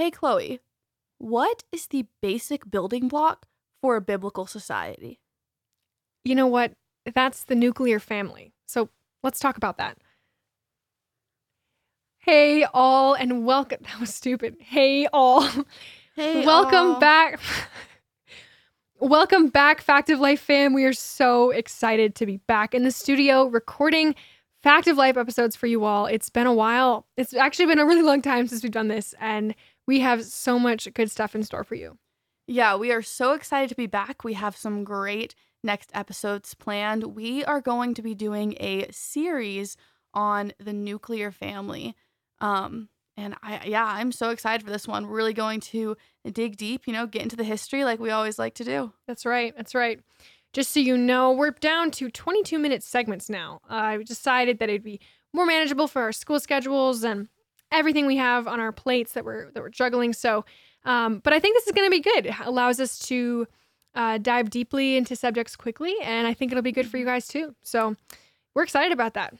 Hey, Chloe, what is the basic building block for a biblical society? You know what? That's the nuclear family. So let's talk about that. Hey, all, and welcome. That was stupid. Hey, all. Hey, welcome all. back. welcome back, Fact of Life fam. We are so excited to be back in the studio recording Fact of Life episodes for you all. It's been a while. It's actually been a really long time since we've done this, and we have so much good stuff in store for you. Yeah, we are so excited to be back. We have some great next episodes planned. We are going to be doing a series on the nuclear family. Um, and I, yeah, I'm so excited for this one. We're really going to dig deep, you know, get into the history like we always like to do. That's right. That's right. Just so you know, we're down to 22 minute segments now. Uh, I decided that it'd be more manageable for our school schedules and everything we have on our plates that we're that we're juggling. So, um, but I think this is going to be good. It allows us to uh, dive deeply into subjects quickly, and I think it'll be good for you guys too. So, we're excited about that.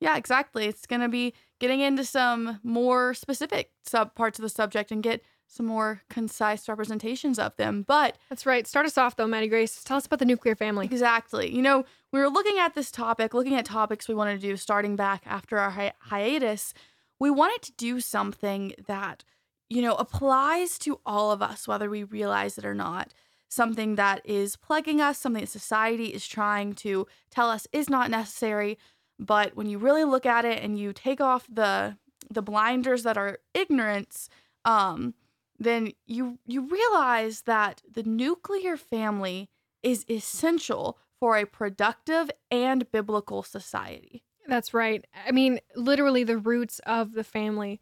Yeah, exactly. It's going to be getting into some more specific sub parts of the subject and get some more concise representations of them. But That's right. Start us off though, Maddie Grace. Tell us about the nuclear family. exactly, you know, we were looking at this topic, looking at topics we wanted to do starting back after our hi- hiatus. We wanted to do something that, you know, applies to all of us, whether we realize it or not. Something that is plaguing us, something that society is trying to tell us is not necessary. But when you really look at it and you take off the the blinders that are ignorance, um, then you you realize that the nuclear family is essential for a productive and biblical society. That's right. I mean, literally, the roots of the family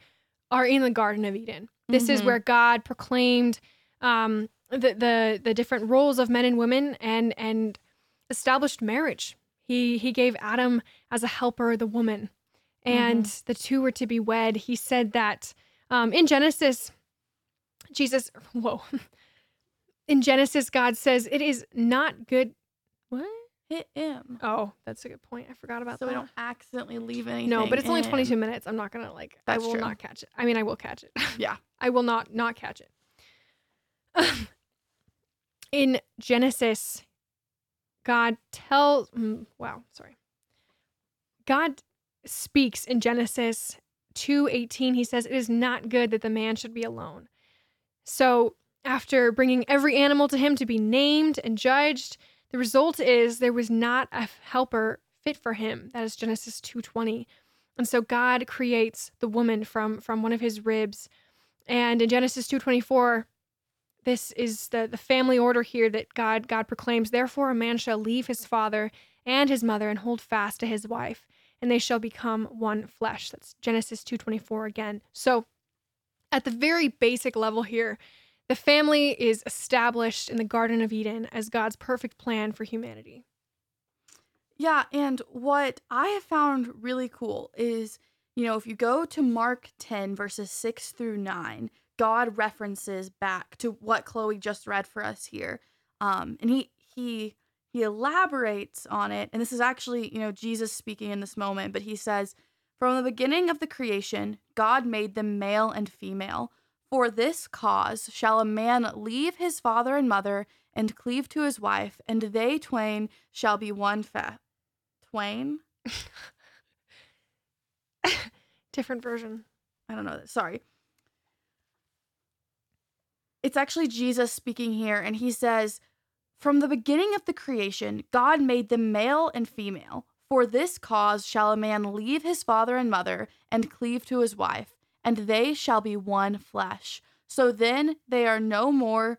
are in the Garden of Eden. This is Mhm. where God proclaimed um, the, the the different roles of men and women, and and established marriage. He he gave Adam as a helper the woman, and the two were to be wed. He said that um, in Genesis, Jesus. Whoa. In Genesis, God says it is not good. What? Hit him. Oh, that's a good point. I forgot about So that. we don't accidentally leave anything. No, but it's only 22 minutes. I'm not gonna like. That's I will true. not catch it. I mean, I will catch it. Yeah. I will not not catch it. In Genesis, God tells. mm, Wow, sorry. God speaks in Genesis 2:18. He says, "It is not good that the man should be alone." So, after bringing every animal to him to be named and judged, the result is there was not a helper fit for him. That is Genesis 2:20. And so God creates the woman from from one of his ribs. And in Genesis 2:24, this is the the family order here that God God proclaims, therefore a man shall leave his father and his mother and hold fast to his wife, and they shall become one flesh. That's Genesis 2:24 again. So at the very basic level here, the family is established in the Garden of Eden as God's perfect plan for humanity. Yeah, and what I have found really cool is, you know, if you go to Mark 10, verses 6 through 9, God references back to what Chloe just read for us here. Um, and he he he elaborates on it, and this is actually, you know, Jesus speaking in this moment, but he says, From the beginning of the creation, God made them male and female. For this cause shall a man leave his father and mother and cleave to his wife, and they twain shall be one fa- twain. Different version. I don't know that. Sorry. It's actually Jesus speaking here, and he says, From the beginning of the creation, God made them male and female. For this cause shall a man leave his father and mother and cleave to his wife, and they shall be one flesh. So then they are no more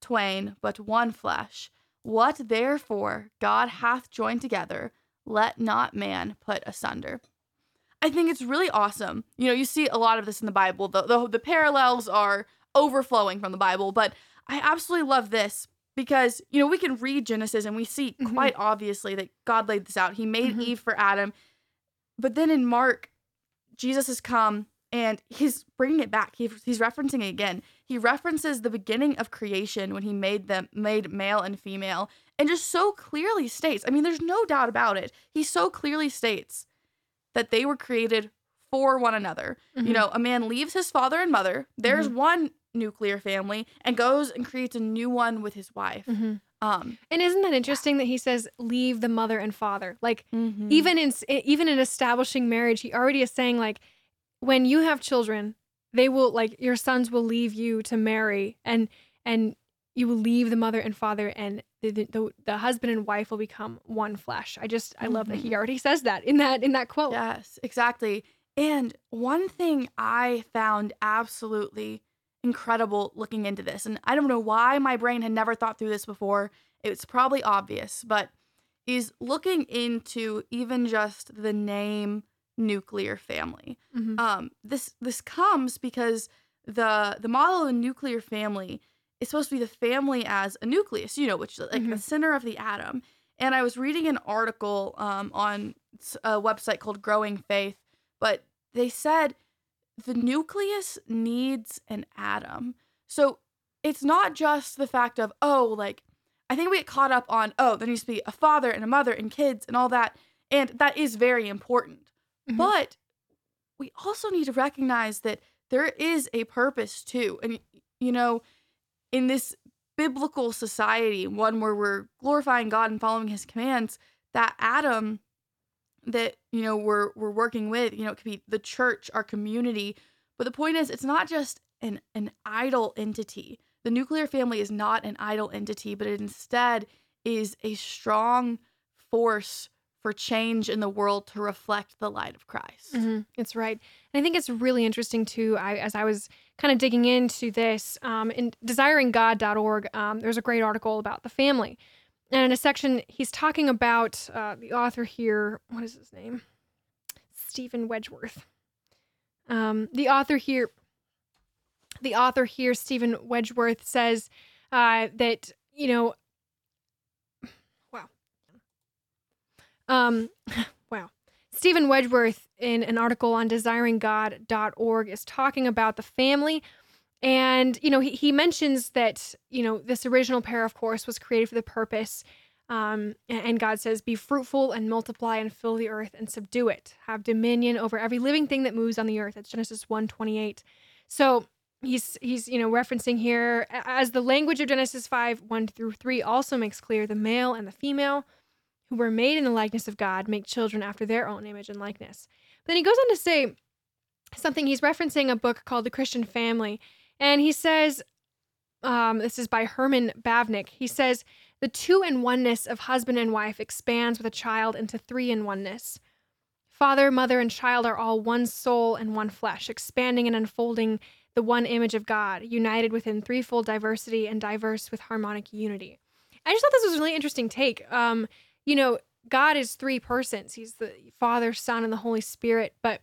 twain, but one flesh. What therefore God hath joined together, let not man put asunder. I think it's really awesome. You know, you see a lot of this in the Bible. The, the, the parallels are overflowing from the Bible, but I absolutely love this because, you know, we can read Genesis and we see Mhm. quite obviously that God laid this out. He made Mhm. Eve for Adam. But then in Mark, Jesus has come and he's bringing it back. He, he's referencing it again. He references the beginning of creation when he made them made male and female and just so clearly states. I mean, there's no doubt about it. He so clearly states that they were created for one another. Mhm. You know, a man leaves his father and mother. There's Mm-hmm. one nuclear family and goes and creates a new one with his wife. Mhm. Um, And isn't that interesting that he says leave the mother and father? Like mhm. even in even in establishing marriage, he already is saying like when you have children, they will like your sons will leave you to marry and and you will leave the mother and father and the the, the, the husband and wife will become one flesh. I just I love that he mm-hmm. already says that in that in that quote. Yes, exactly. And one thing I found absolutely incredible looking into this, and I don't know why my brain had never thought through this before. It's probably obvious, but is looking into even just the name nuclear family. Mhm. Um, this this comes because the the model of a nuclear family is supposed to be the family as a nucleus, you know, which is like the Mhm. center of the atom. And I was reading an article um, on a website called Growing Faith, but they said the nucleus needs an atom. So it's not just the fact of, oh, like, I think we get caught up on, oh, there needs to be a father and a mother and kids and all that. And that is very important. Mhm. But we also need to recognize that there is a purpose too. And, you know, in this biblical society, one where we're glorifying God and following his commands, that atom that, you know, we're we're working with, you know, it could be the church, our community. But the point is it's not just an an idle entity. The nuclear family is not an idle entity, but it instead is a strong force for change in the world to reflect the light of Christ. Mhm, It's right. And I think it's really interesting too. I, as I was kind of digging into this, um, in desiringgod.org, um, there's a great article about the family. And in a section, he's talking about uh, the author here. What is his name? Steven Wedgeworth. Um, the author here, the author here, Steven Wedgeworth, says uh, that you know, um, wow. Steven Wedgeworth, in an article on desiringgod.org, is talking about the family. And, you know, he, he mentions that, you know, this original pair, of course, was created for the purpose. Um, and, God says, Be fruitful and multiply and fill the earth and subdue it. Have dominion over every living thing that moves on the earth. That's Genesis 1 So he's, he's, you know, referencing here, as the language of Genesis 5 1 through 3 also makes clear, the male and the female who were made in the likeness of God make children after their own image and likeness. Then he goes on to say something. He's referencing a book called The Christian Family, and he says, um, this is by Herman Bavinck. He says, the two in oneness of husband and wife expands with a child into three in oneness. Father, mother, and child are all one soul and one flesh, expanding and unfolding the one image of God, united within threefold diversity and diverse with harmonic unity. I just thought this was a really interesting take. Um, you know, God is three persons. He's the Father, Son, and the Holy Spirit. But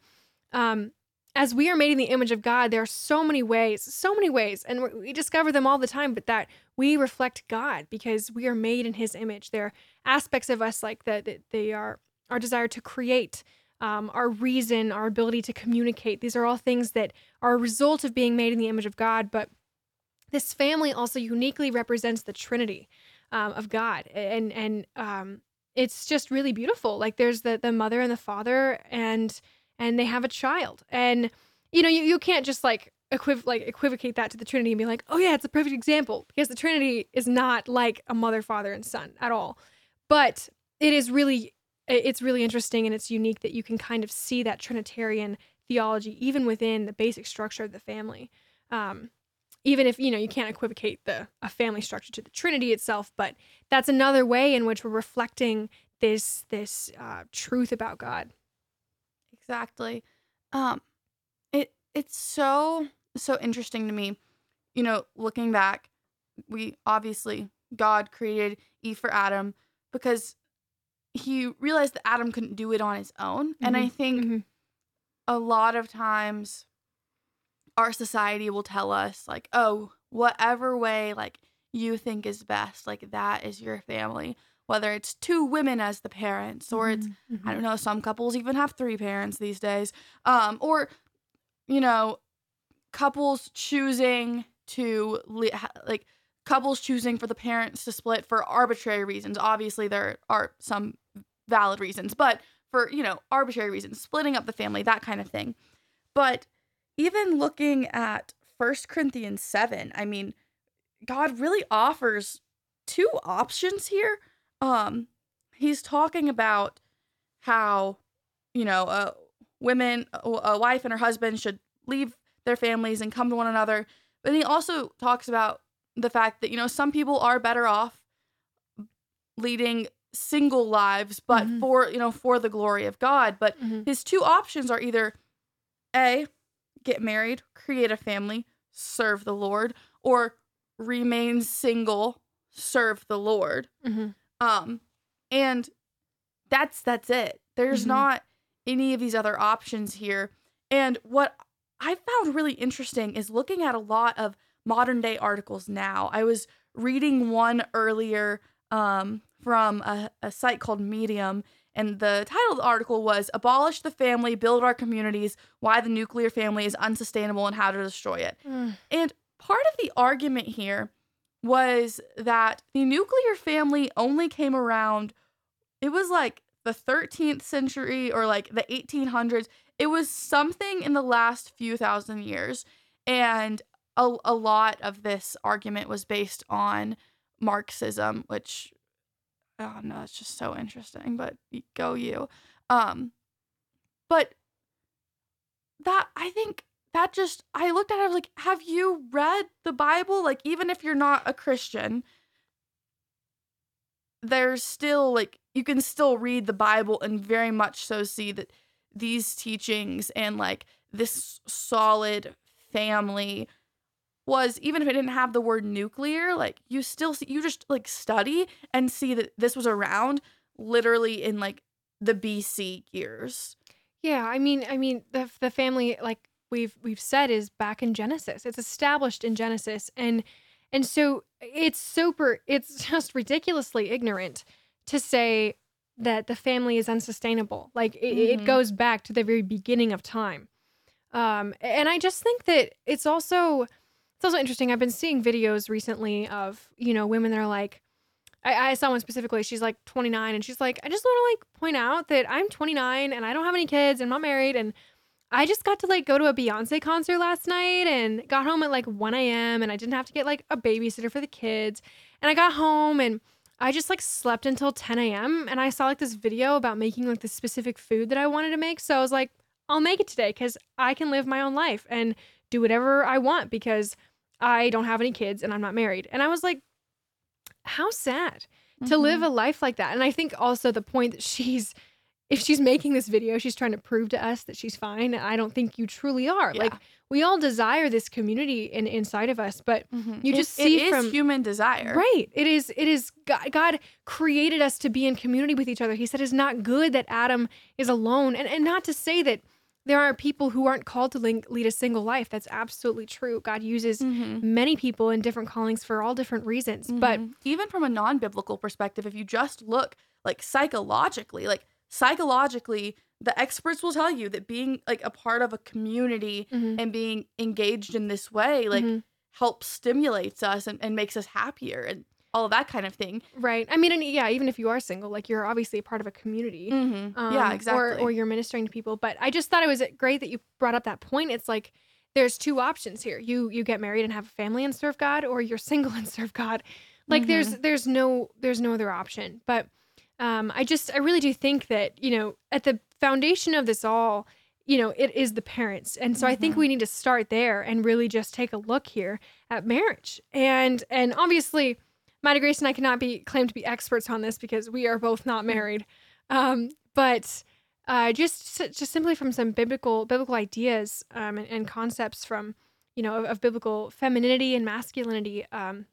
um, as we are made in the image of God, there are so many ways, so many ways, and we discover them all the time. But that we reflect God because we are made in His image. There are aspects of us like that. that they are our desire to create, um, our reason, our ability to communicate. These are all things that are a result of being made in the image of God. But this family also uniquely represents the Trinity um, of God, and and um, it's just really beautiful. Like there's the the mother and the father, and and they have a child, and you know you, you can't just like equiv- like equivocate that to the Trinity and be like, oh yeah, it's a perfect example because the Trinity is not like a mother, father, and son at all, but it is really it's really interesting and it's unique that you can kind of see that Trinitarian theology even within the basic structure of the family. Um, even if you know you can't equivocate the a family structure to the Trinity itself, but that's another way in which we're reflecting this this uh, truth about God. Exactly. Um it it's so so interesting to me. You know, looking back, we obviously God created Eve for Adam because he realized that Adam couldn't do it on his own. And I Mhm, think mhm. a lot of times our society will tell us like, "Oh, whatever way like you think is best, like that is your family." Whether it's two women as the parents or it's Mhm, I don't know, some couples even have three parents these days. Um, or, you know, couples choosing to, like, couples choosing for the parents to split for arbitrary reasons. Obviously, there are some valid reasons, but for, you know, arbitrary reasons, splitting up the family, that kind of thing. But even looking at 1 Corinthians 7, I mean, God really offers two options here. Um, he's talking about how, you know, uh, women, a a wife and her husband should leave their families and come to one another. But he also talks about the fact that, you know, some people are better off leading single lives, but Mhm. for, you know, for the glory of God. But Mhm. his two options are either A, get married, create a family, serve the Lord, or remain single, serve the Lord. Mhm. Um, and that's that's it. There's Mhm. not any of these other options here. And what I found really interesting is looking at a lot of modern day articles now. I was reading one earlier um, from a, a site called Medium, and the title of the article was Abolish the Family, Build Our Communities Why the Nuclear Family is Unsustainable and How to Destroy It. Mm. And part of the argument here was that the nuclear family only came around, it was like the 13th century or like the 1800s. It was something in the last few thousand years. And a, a lot of this argument was based on Marxism, which, oh no, it's just so interesting, but go you. Um, but that, I think that just I looked at it I was like, have you read the Bible? Like even if you're not a Christian, there's still like you can still read the Bible and very much so see that these teachings and like this solid family was even if it didn't have the word nuclear, like you still see you just like study and see that this was around literally in like the BC years. Yeah, I mean, I mean, the the family, like we've we've said, is back in Genesis. It's established in Genesis, and and so it's super. It's just ridiculously ignorant to say that the family is unsustainable. Like it, it Mhm. goes back to the very beginning of time. Um, and I just think that it's also it's also interesting. I've been seeing videos recently of you know women that are like. I, I saw one specifically. She's like 29, and she's like, I just want to like point out that I'm 29 and I don't have any kids and I'm not married, and I just got to like go to a Beyonce concert last night and got home at like 1 a.m. and I didn't have to get like a babysitter for the kids, and I got home and I just like slept until 10 a.m. and I saw like this video about making like the specific food that I wanted to make, so I was like, I'll make it today because I can live my own life and do whatever I want because I don't have any kids and I'm not married, and I was like how sad to live Mhm. a life like that. And I think also the point that she's if she's making this video, she's trying to prove to us that she's fine. I don't think you truly are. Like we all desire this community in, inside of us, but Mhm. you It- just see it is from- human desire. Right. It is it is God, God created us to be in community with each other. He said it's not good that Adam is alone. And and not to say that there are people who aren't called to link, lead a single life. That's absolutely true. God uses Mhm. many people in different callings for all different reasons. But Mhm. even from a non-biblical perspective, if you just look like psychologically, like psychologically, the experts will tell you that being like a part of a community Mhm. and being engaged in this way, like Mhm. helps stimulates us and, and makes us happier and all of that kind of thing. Right. I mean, and yeah, even if you are single, like you're obviously a part of a community. Mm-hmm. Um, yeah, exactly. or you're ministering to people. But I just thought it was great that you brought up that point. It's like there's two options here. You you get married and have a family and serve God, or you're single and serve God. Like there's there's no there's no other option. But um, I just I really do think that you know at the foundation of this all, you know, it is the parents, and so I think we need to start there and really just take a look here at marriage. And and obviously, Maddie Grace and I cannot be claimed to be experts on this because we are both not married. Um, but uh, just just simply from some biblical biblical ideas um, and, and concepts from you know of, of biblical femininity and masculinity. Um,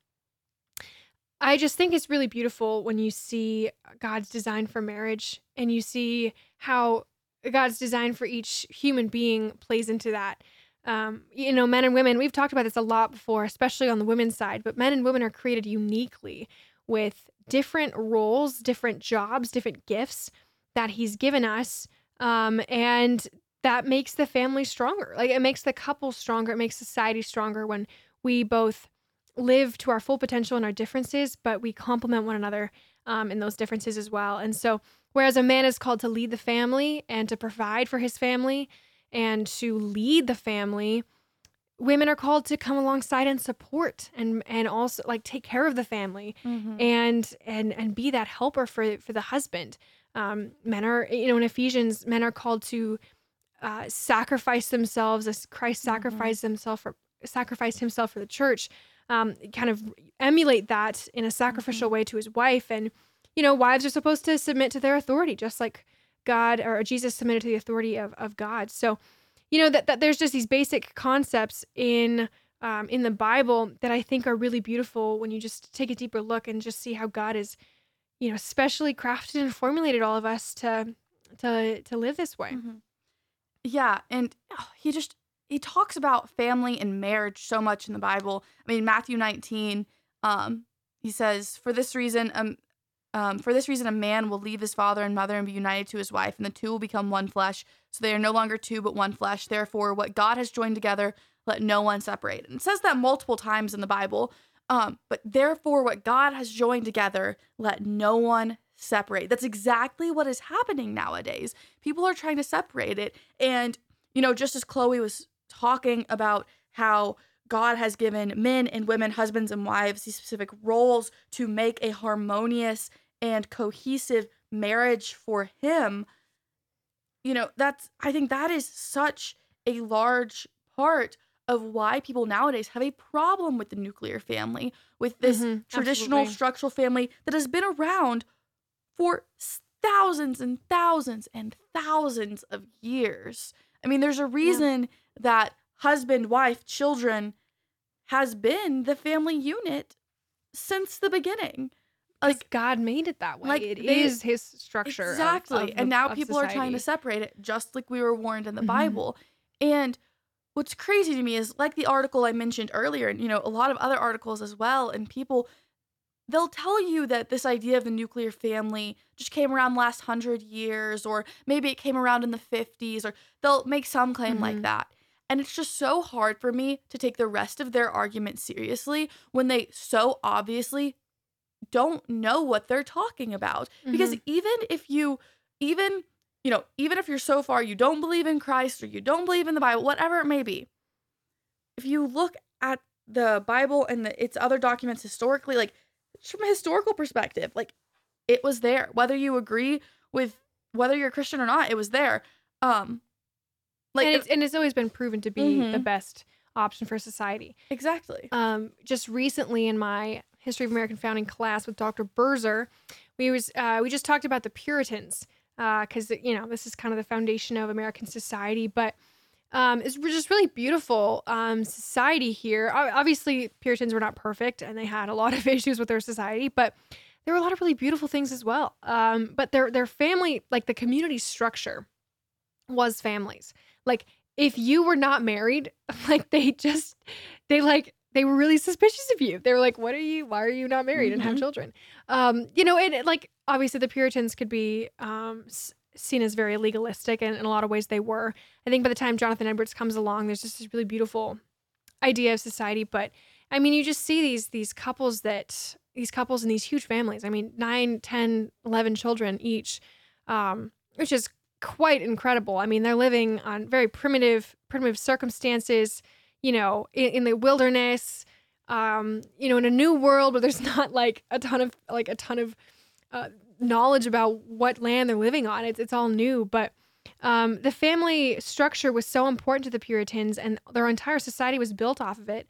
I just think it's really beautiful when you see God's design for marriage and you see how God's design for each human being plays into that. Um, you know, men and women, we've talked about this a lot before, especially on the women's side, but men and women are created uniquely with different roles, different jobs, different gifts that He's given us. Um, and that makes the family stronger. Like it makes the couple stronger, it makes society stronger when we both live to our full potential in our differences, but we complement one another um, in those differences as well. And so, whereas a man is called to lead the family and to provide for his family, and to lead the family, women are called to come alongside and support and and also like take care of the family Mhm. and and and be that helper for for the husband. Um, men are you know in Ephesians, men are called to uh, sacrifice themselves as Christ Mhm. sacrificed himself for sacrificed himself for the church. Um, kind of emulate that in a sacrificial way to his wife, and you know wives are supposed to submit to their authority, just like God or Jesus submitted to the authority of of God. So you know that, that there's just these basic concepts in um, in the Bible that I think are really beautiful when you just take a deeper look and just see how God is, you know, specially crafted and formulated all of us to to to live this way. Mhm. Yeah, and oh, he just he talks about family and marriage so much in the Bible. I mean, Matthew 19, um, he says, "For this reason, um, um, for this reason, a man will leave his father and mother and be united to his wife, and the two will become one flesh. So they are no longer two, but one flesh. Therefore, what God has joined together, let no one separate." And it says that multiple times in the Bible. Um, but therefore, what God has joined together, let no one separate. That's exactly what is happening nowadays. People are trying to separate it. And, you know, just as Chloe was talking about how God has given men and women, husbands and wives, these specific roles to make a harmonious and cohesive marriage for Him, you know, that's, I think that is such a large part of why people nowadays have a problem with the nuclear family, with this Mhm, traditional absolutely. structural family that has been around for thousands and thousands and thousands of years. I mean, there's a reason that husband, wife, children has been the family unit since the beginning. Like God made it that way. like, it they- is His structure. Exactly. of and the- now of people are trying to separate it, just like we were warned in the Mhm. Bible. And what's crazy to me is like the article I mentioned earlier, and you know, a lot of other articles as well, and people they'll tell you that this idea of the nuclear family just came around last hundred years, or maybe it came around in the 50s, or they'll make some claim like Mhm. that. And it's just so hard for me to take the rest of their argument seriously when they so obviously don't know what they're talking about. Because Mhm. even if you, even, you know, even if you're so far you don't believe in Christ or you don't believe in the Bible, whatever it may be, if you look at the Bible and the, its other documents historically, like from a historical perspective, like it was there. Whether you agree with whether you're a Christian or not, it was there. Um, like and it's, and it's always been proven to be the Mhm. best option for society. exactly. um, just recently in my history of American founding class with Dr. Berzer, we was uh, we just talked about the Puritans because you know this is kind of the foundation of American society, but um, it's just really beautiful um, society here. Obviously, Puritans were not perfect and they had a lot of issues with their society, but there were a lot of really beautiful things as well. Um, but their their family, like the community structure, was families. Like if you were not married, like they just they like they were really suspicious of you. They were like, "What are you? Why are you not married and have Mhm. children?" Um, you know, and it, like obviously the Puritans could be um seen as very legalistic, and in a lot of ways they were. I think by the time Jonathan Edwards comes along, there's just this really beautiful idea of society. But I mean, you just see these these couples that these couples and these huge families. I mean, 9, 10, 11 children each, um, which is quite incredible. I mean, they're living on very primitive primitive circumstances, you know, in, in the wilderness, um, you know, in a new world where there's not like a ton of like a ton of uh, knowledge about what land they're living on. It's it's all new, but um, the family structure was so important to the Puritans, and their entire society was built off of it.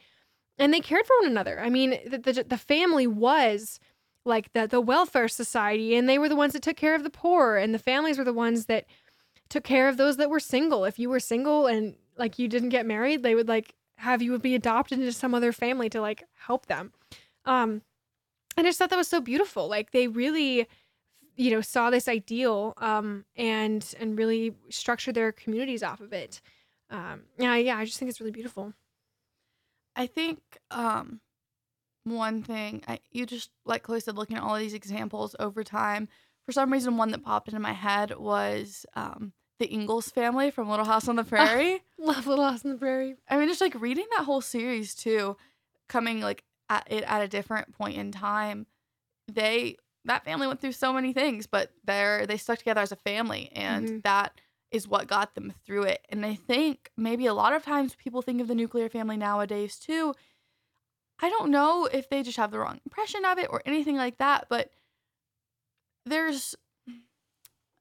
And they cared for one another. I mean, the the, the family was like the the welfare society, and they were the ones that took care of the poor, and the families were the ones that took care of those that were single. If you were single and like you didn't get married, they would like have you be adopted into some other family to like help them. Um, and I just thought that was so beautiful. Like they really, you know, saw this ideal um, and and really structured their communities off of it. Um, yeah, yeah, I just think it's really beautiful. I think um one thing I you just like Chloe said, looking at all of these examples over time, for some reason one that popped into my head was um the Ingalls family from Little House on the Prairie. Love Little House on the Prairie. I mean, just like reading that whole series too, coming like at it at a different point in time, they that family went through so many things, but they're they stuck together as a family, and Mhm. that is what got them through it. And I think maybe a lot of times people think of the nuclear family nowadays too. I don't know if they just have the wrong impression of it or anything like that, but there's,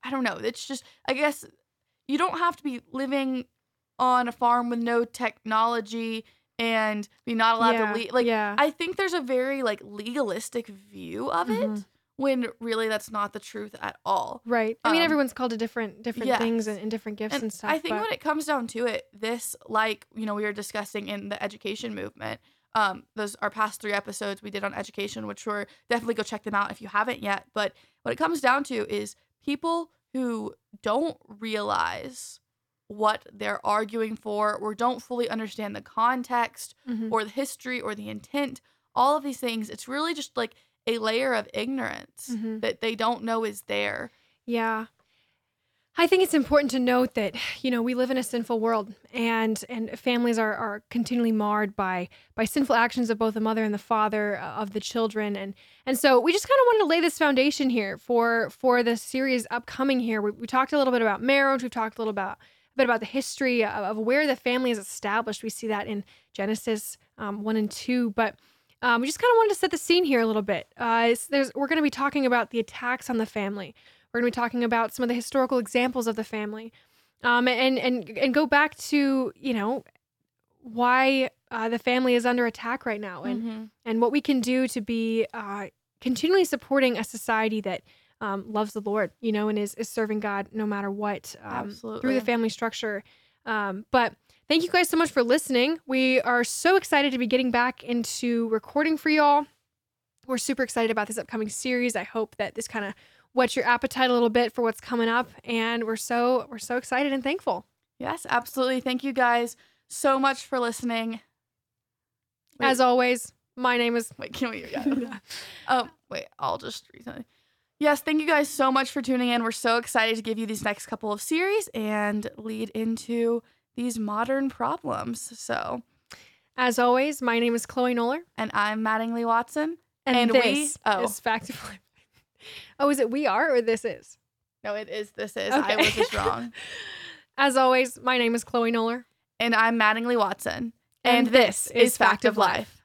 I don't know. It's just, I guess you don't have to be living on a farm with no technology and be not allowed yeah, to leave. Like, yeah. I think there's a very like legalistic view of it Mhm. when really that's not the truth at all. right. I mean, um, everyone's called to different different things and, and different gifts and, And stuff. I think but- when it comes down to it, this like you know we were discussing in the education movement. Um, those our past three episodes we did on education, which were definitely go check them out if you haven't yet. But what it comes down to is people who don't realize what they're arguing for or don't fully understand the context Mhm. or the history or the intent, all of these things, it's really just like a layer of ignorance Mhm. that they don't know is there. Yeah. I think it's important to note that, you know, we live in a sinful world and and families are, are continually marred by by sinful actions of both the mother and the father uh, of the children and and so we just kind of wanted to lay this foundation here for for the series upcoming here. We, we talked a little bit about marriage, we've talked a little about a bit about the history of, of where the family is established. We see that in Genesis um, 1 and 2, but um, we just kind of wanted to set the scene here a little bit. Uh, we're going to be talking about the attacks on the family. We're going to be talking about some of the historical examples of the family, um, and and and go back to you know why uh, the family is under attack right now, and Mhm. and what we can do to be uh, continually supporting a society that um, loves the Lord, you know, and is is serving God no matter what um, through the family structure. Um, but thank you guys so much for listening. We are so excited to be getting back into recording for y'all. We're super excited about this upcoming series. I hope that this kind of whets your appetite a little bit for what's coming up, and we're so we're so excited and thankful. Yes, absolutely. Thank you guys so much for listening. Wait. As always, my name is. Wait, can we? Yeah. oh, wait. I'll just read something. Yes, thank you guys so much for tuning in. We're so excited to give you these next couple of series and lead into these modern problems. So, As always, my name is Chloe Noller, and I'm Mattingly Watson. And, And we- this oh. is Fact. Oh, is it we are or this is? No, it is. This is. I was just wrong. As always, my name is Chloe Noller, And I'm Mattingly Watson. and, this is Fact of Life.